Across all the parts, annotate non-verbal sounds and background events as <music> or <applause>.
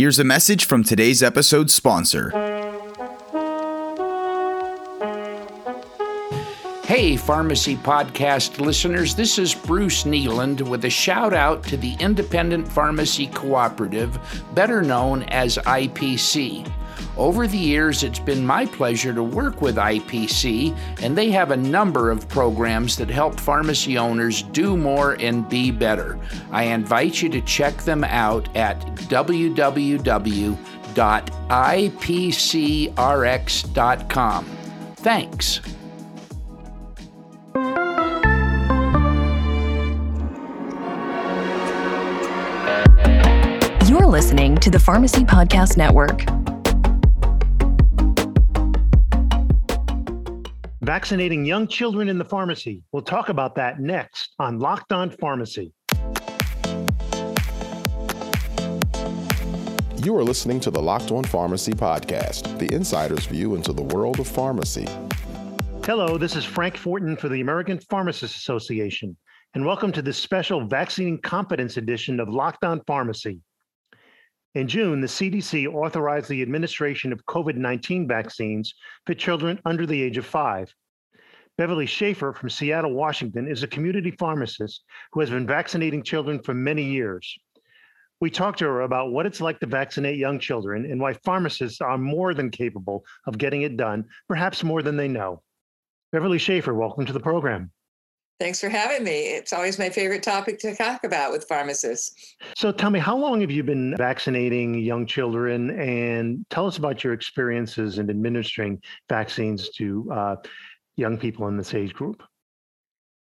Here's a message from today's episode sponsor. Hey, Pharmacy Podcast listeners, this is Bruce Nealand with a shout out to the Independent Pharmacy Cooperative, better known as IPC. Over the years, it's been my pleasure to work with IPC, and they have a number of programs that help pharmacy owners do more and be better. I invite you to check them out at www.ipcrx.com. Thanks. You're listening to the Pharmacy Podcast Network. Vaccinating young children in the pharmacy. We'll talk about that next on Locked On Pharmacy. You are listening to the Locked On Pharmacy podcast, the insider's view into the world of pharmacy. Hello, this is Frank Fortin for the American Pharmacists Association, and welcome to this special Vaccine confidence edition of Locked On Pharmacy. In June, the CDC authorized the administration of COVID 19 vaccines for children under the age of five. Beverly Schaefer from Seattle, Washington, is a community pharmacist who has been vaccinating children for many years. We talked to her about what it's like to vaccinate young children and why pharmacists are more than capable of getting it done, perhaps more than they know. Beverly Schaefer, welcome to the program. Thanks for having me. It's always my favorite topic to talk about with pharmacists. So tell me, how long have you been vaccinating young children? And tell us about your experiences in administering vaccines to uh, young people in this age group.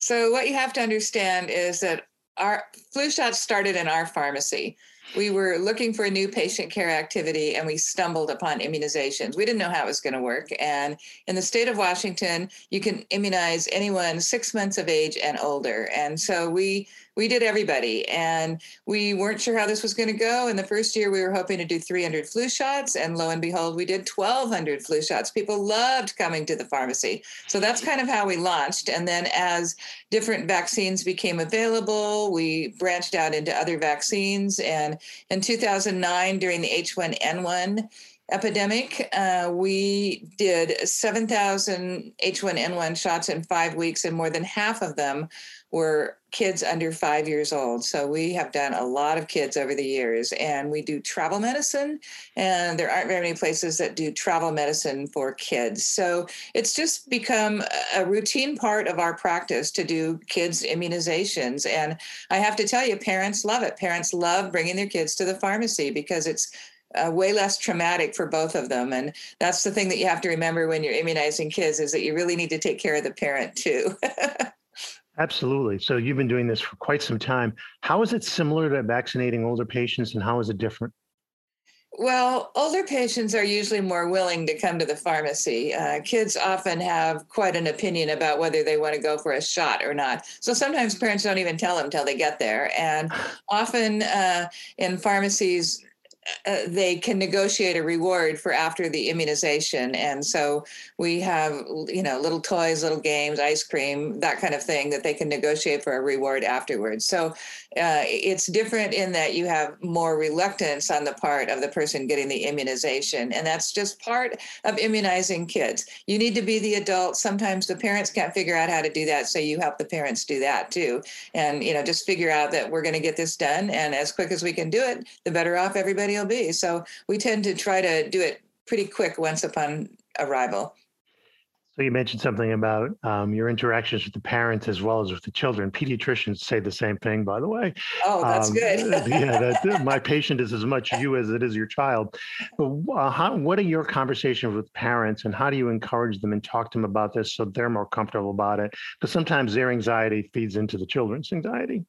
So, what you have to understand is that our flu shots started in our pharmacy we were looking for a new patient care activity and we stumbled upon immunizations. We didn't know how it was going to work. And in the state of Washington, you can immunize anyone six months of age and older. And so we we did everybody and we weren't sure how this was going to go. And the first year we were hoping to do 300 flu shots and lo and behold we did 1200 flu shots. People loved coming to the pharmacy. So that's kind of how we launched and then as different vaccines became available we branched out into other vaccines. And in 2009 during the h1n1 epidemic. Uh, we did 7,000 H1N1 shots in five weeks, and more than half of them were kids under five years old. So we have done a lot of kids over the years, and we do travel medicine, and there aren't very many places that do travel medicine for kids. So it's just become a routine part of our practice to do kids' immunizations. And I have to tell you, parents love it. Parents love bringing their kids to the pharmacy because it's uh, way less traumatic for both of them and that's the thing that you have to remember when you're immunizing kids is that you really need to take care of the parent too <laughs> Absolutely. So you've been doing this for quite some time. How is it similar to vaccinating older patients and how is it different? Well, older patients are usually more willing to come to the pharmacy. Uh, kids often have quite an opinion about whether they want to go for a shot or not. So sometimes parents don't even tell them until they get there. And <sighs> often uh, in pharmacies, uh, they can negotiate a reward for after the immunization. And so we have you know little toys little games ice cream that kind of thing that they can negotiate for a reward afterwards. So uh, it's different in that you have more reluctance on the part of the person getting the immunization and that's just part of immunizing kids you need to be the adult sometimes the parents can't figure out how to do that so you help the parents do that too and you know just figure out that we're going to get this done and as quick as we can do it the better off everybody will be. So we tend to try to do it pretty quick once upon arrival. So you mentioned something about um, your interactions with the parents as well as with the children. Pediatricians say the same thing, by the way. Oh, that's um, good. yeah, that, my <laughs> patient is as much you as it is your child. But, uh, how, what are your conversations with parents, and how do you encourage them and talk to them about this so they're more comfortable about it? Because sometimes their anxiety feeds into the children's anxiety.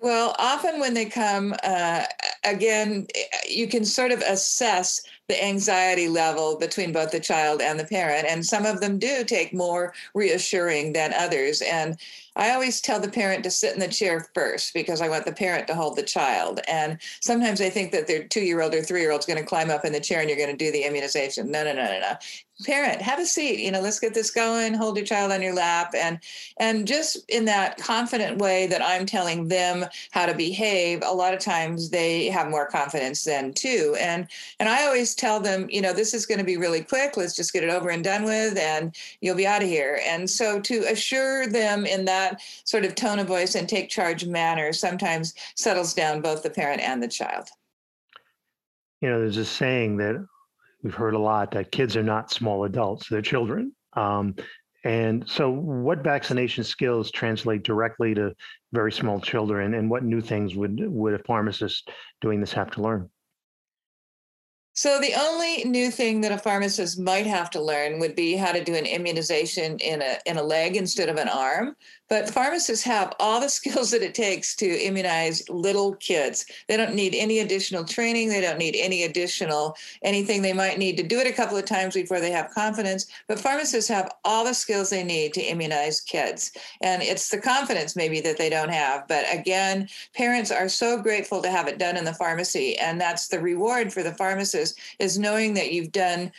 Well, often when they come, uh, again, you can sort of assess the anxiety level between both the child and the parent. And some of them do take more reassuring than others. And I always tell the parent to sit in the chair first because I want the parent to hold the child. And sometimes they think that their two year old or three year old is going to climb up in the chair and you're going to do the immunization. No, no, no, no, no parent have a seat you know let's get this going hold your child on your lap and and just in that confident way that i'm telling them how to behave a lot of times they have more confidence then too and and i always tell them you know this is going to be really quick let's just get it over and done with and you'll be out of here and so to assure them in that sort of tone of voice and take charge manner sometimes settles down both the parent and the child you know there's a saying that we've heard a lot that kids are not small adults, they're children. Um, and so, what vaccination skills translate directly to very small children, and what new things would would a pharmacist doing this have to learn? So the only new thing that a pharmacist might have to learn would be how to do an immunization in a in a leg instead of an arm. But pharmacists have all the <laughs> skills that it takes to immunize little kids. They don't need any additional training. They don't need any additional anything. They might need to do it a couple of times before they have confidence. But pharmacists have all the skills they need to immunize kids. And it's the confidence maybe that they don't have. But again, parents are so grateful to have it done in the pharmacy. And that's the reward for the pharmacist is knowing that you've done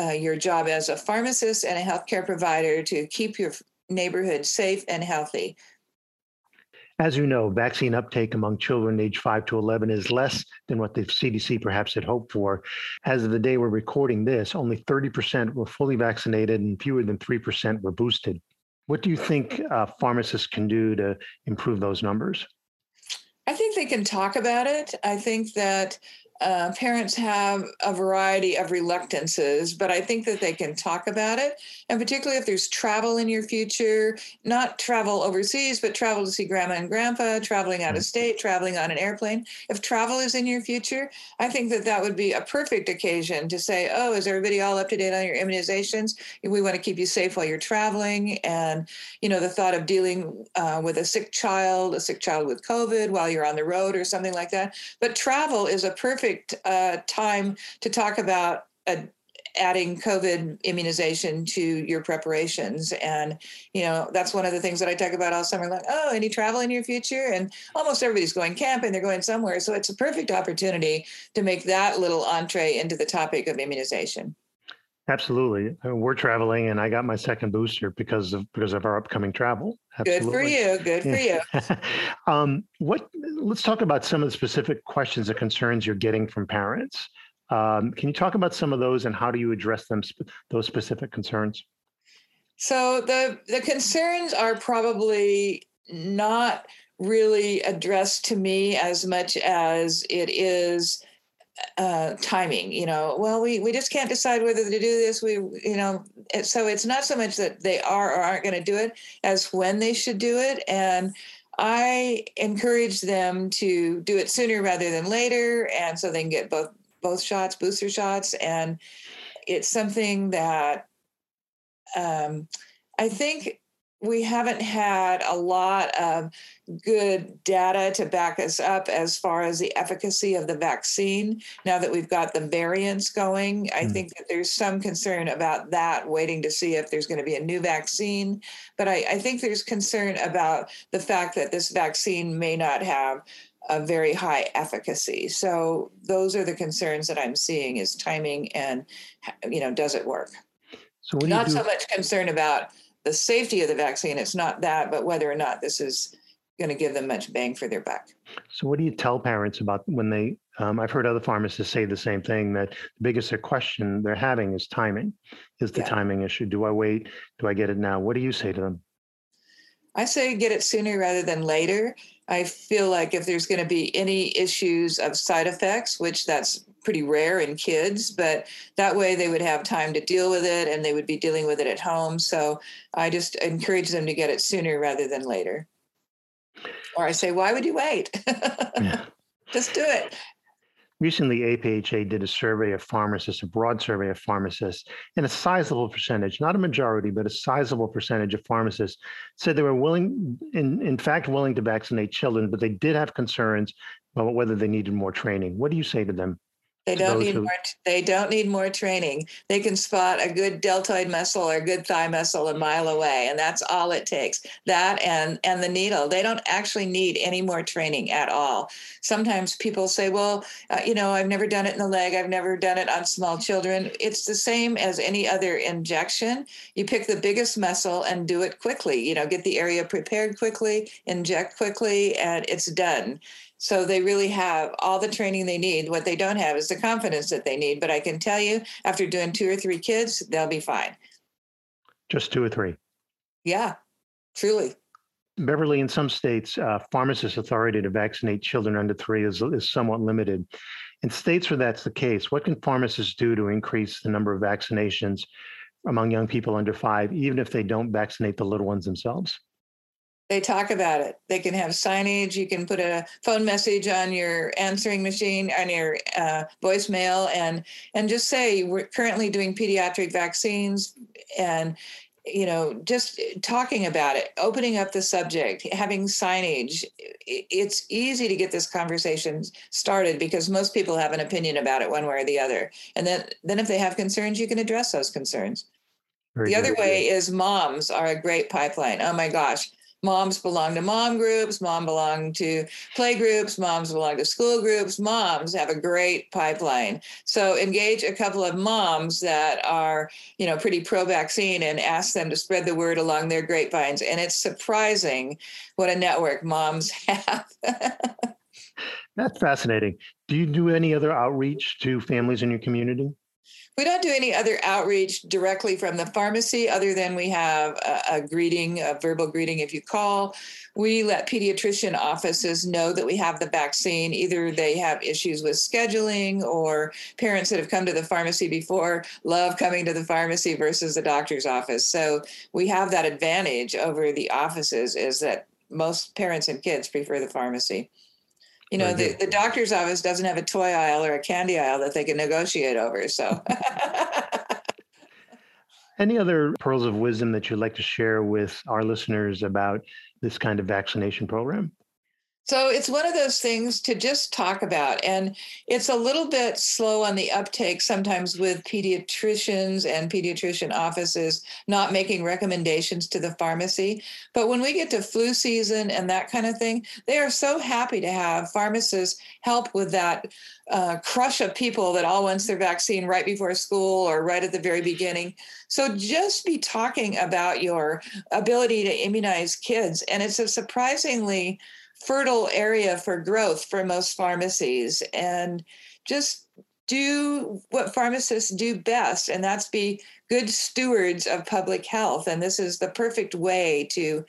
uh, your job as a pharmacist and a healthcare provider to keep your neighborhood safe and healthy. As you know, vaccine uptake among children aged 5 to 11 is less than what the CDC perhaps had hoped for. As of the day we're recording this, only 30% were fully vaccinated and fewer than 3% were boosted. What do you think uh, pharmacists can do to improve those numbers? I think they can talk about it. I think that uh, parents have a variety of reluctances, but I think that they can talk about it. And particularly if there's travel in your future, not travel overseas, but travel to see grandma and grandpa, traveling out of mm. state, traveling on an airplane. If travel is in your future, I think that that would be a perfect occasion to say, oh, is everybody all up to date on your immunizations? We want to keep you safe while you're traveling. And, you know, the thought of dealing uh, with a sick child, a sick child with COVID while you're on the road or something like that. But travel is a perfect perfect uh, time to talk about a, adding COVID immunization to your preparations. And, you know, that's one of the things that I talk about all summer like, oh, any travel in your future? And almost everybody's going camping, they're going somewhere. So it's a perfect opportunity to make that little entree into the topic of immunization. Absolutely. We're traveling and I got my second booster because of because of our upcoming travel. Absolutely. Good for you. Good for you. <laughs> um, what let's talk about some of the specific questions or concerns you're getting from parents. Um, can you talk about some of those and how do you address them those specific concerns? So the the concerns are probably not really addressed to me as much as it is uh, timing you know well we we just can't decide whether to do this we you know so it's not so much that they are or aren't going to do it as when they should do it and i encourage them to do it sooner rather than later and so they can get both both shots booster shots and it's something that um, i think we haven't had a lot of good data to back us up as far as the efficacy of the vaccine. Now that we've got the variants going, I mm. think that there's some concern about that, waiting to see if there's going to be a new vaccine. But I, I think there's concern about the fact that this vaccine may not have a very high efficacy. So those are the concerns that I'm seeing is timing and you know does it work? So not so much concern about the safety of the vaccine. It's not that, but whether or not this is going to give them much bang for their buck. So, what do you tell parents about when they? Um, I've heard other pharmacists say the same thing that the biggest question they're having is timing. Is the yeah. timing issue? Do I wait? Do I get it now? What do you say to them? I say get it sooner rather than later. I feel like if there's going to be any issues of side effects, which that's pretty rare in kids, but that way they would have time to deal with it and they would be dealing with it at home. So I just encourage them to get it sooner rather than later. Or I say, why would you wait? yeah. <laughs> Just do it. Recently, APHA did a survey of pharmacists, a broad survey of pharmacists, and a sizable percentage, not a majority, but a sizable percentage of pharmacists said they were willing, in, in fact, willing to vaccinate children, but they did have concerns about whether they needed more training. What do you say to them? They don't need who- more. They don't need more training. They can spot a good deltoid muscle or a good thigh muscle a mile away, and that's all it takes. That and and the needle. They don't actually need any more training at all. Sometimes people say, "Well, uh, you know, I've never done it in the leg. I've never done it on small children." It's the same as any other injection. You pick the biggest muscle and do it quickly. You know, get the area prepared quickly, inject quickly, and it's done. So they really have all the training they need. What they don't have is the confidence that they need. But I can tell you, after doing two or three kids, they'll be fine. Just two or three. Yeah, truly. Beverly, in some states, uh, pharmacist authority to vaccinate children under three is, is somewhat limited. In states where that's the case, what can pharmacists do to increase the number of vaccinations among young people under five, even if they don't vaccinate the little ones themselves? They talk about it. They can have signage. You can put a phone message on your answering machine, on your uh, voicemail, and and just say we're currently doing pediatric vaccines, and you know just talking about it, opening up the subject, having signage. It's easy to get this conversation started because most people have an opinion about it one way or the other, and then then if they have concerns, you can address those concerns. Very The other way is moms are a great pipeline. Oh my gosh. Moms belong to mom groups, mom belong to play groups, moms belong to school groups. Moms have a great pipeline. So engage a couple of moms that are, you know, pretty pro vaccine and ask them to spread the word along their grapevines. And it's surprising what a network moms <laughs> have. That's fascinating. Do you do any other outreach to families in your community? We don't do any other outreach directly from the pharmacy other than we have a, a greeting, a verbal greeting if you call. We let pediatrician offices know that we have the vaccine. Either they have issues with scheduling or parents that have come to the pharmacy before love coming to the pharmacy versus the doctor's office. So we have that advantage over the offices is that most parents and kids prefer the pharmacy. You know, the, the doctor's office doesn't have a toy aisle or a candy aisle that they can negotiate over. So <laughs> Any other pearls of wisdom that you'd like to share with our listeners about this kind of vaccination program? So it's one of those things to just talk about. And it's a little bit slow on the uptake sometimes with pediatricians and pediatrician offices not making recommendations to the pharmacy. But when we get to flu season and that kind of thing, they are so happy to have pharmacists help with that uh, crush of people that all wants their vaccine right before school or right at the very beginning. So just be talking about your ability to immunize kids. And it's a surprisingly fertile area for growth for most pharmacies and just do what pharmacists do best and that's be good stewards of public health and this is the perfect way to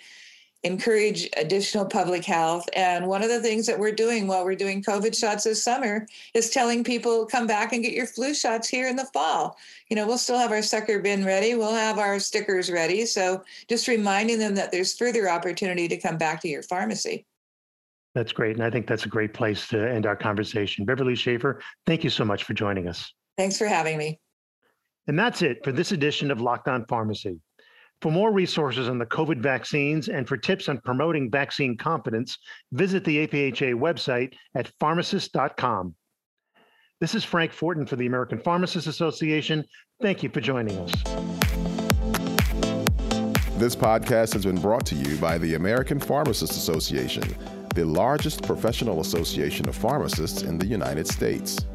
encourage additional public health. And one of the things that we're doing while we're doing covid shots this summer is telling people come back and get your flu shots here in the fall. You know we'll still have our sucker bin ready we'll have our stickers ready so just reminding them that there's further opportunity to come back to your pharmacy That's great. And I think that's a great place to end our conversation. Beverly Schaefer, thank you so much for joining us. Thanks for having me. And that's it for this edition of Locked On Pharmacy. For more resources on the COVID vaccines and for tips on promoting vaccine confidence, visit the APHA website at pharmacist.com. This is Frank Fortin for the American Pharmacists Association. Thank you for joining us. This podcast has been brought to you by the American Pharmacists Association, the largest professional association of pharmacists in the United States.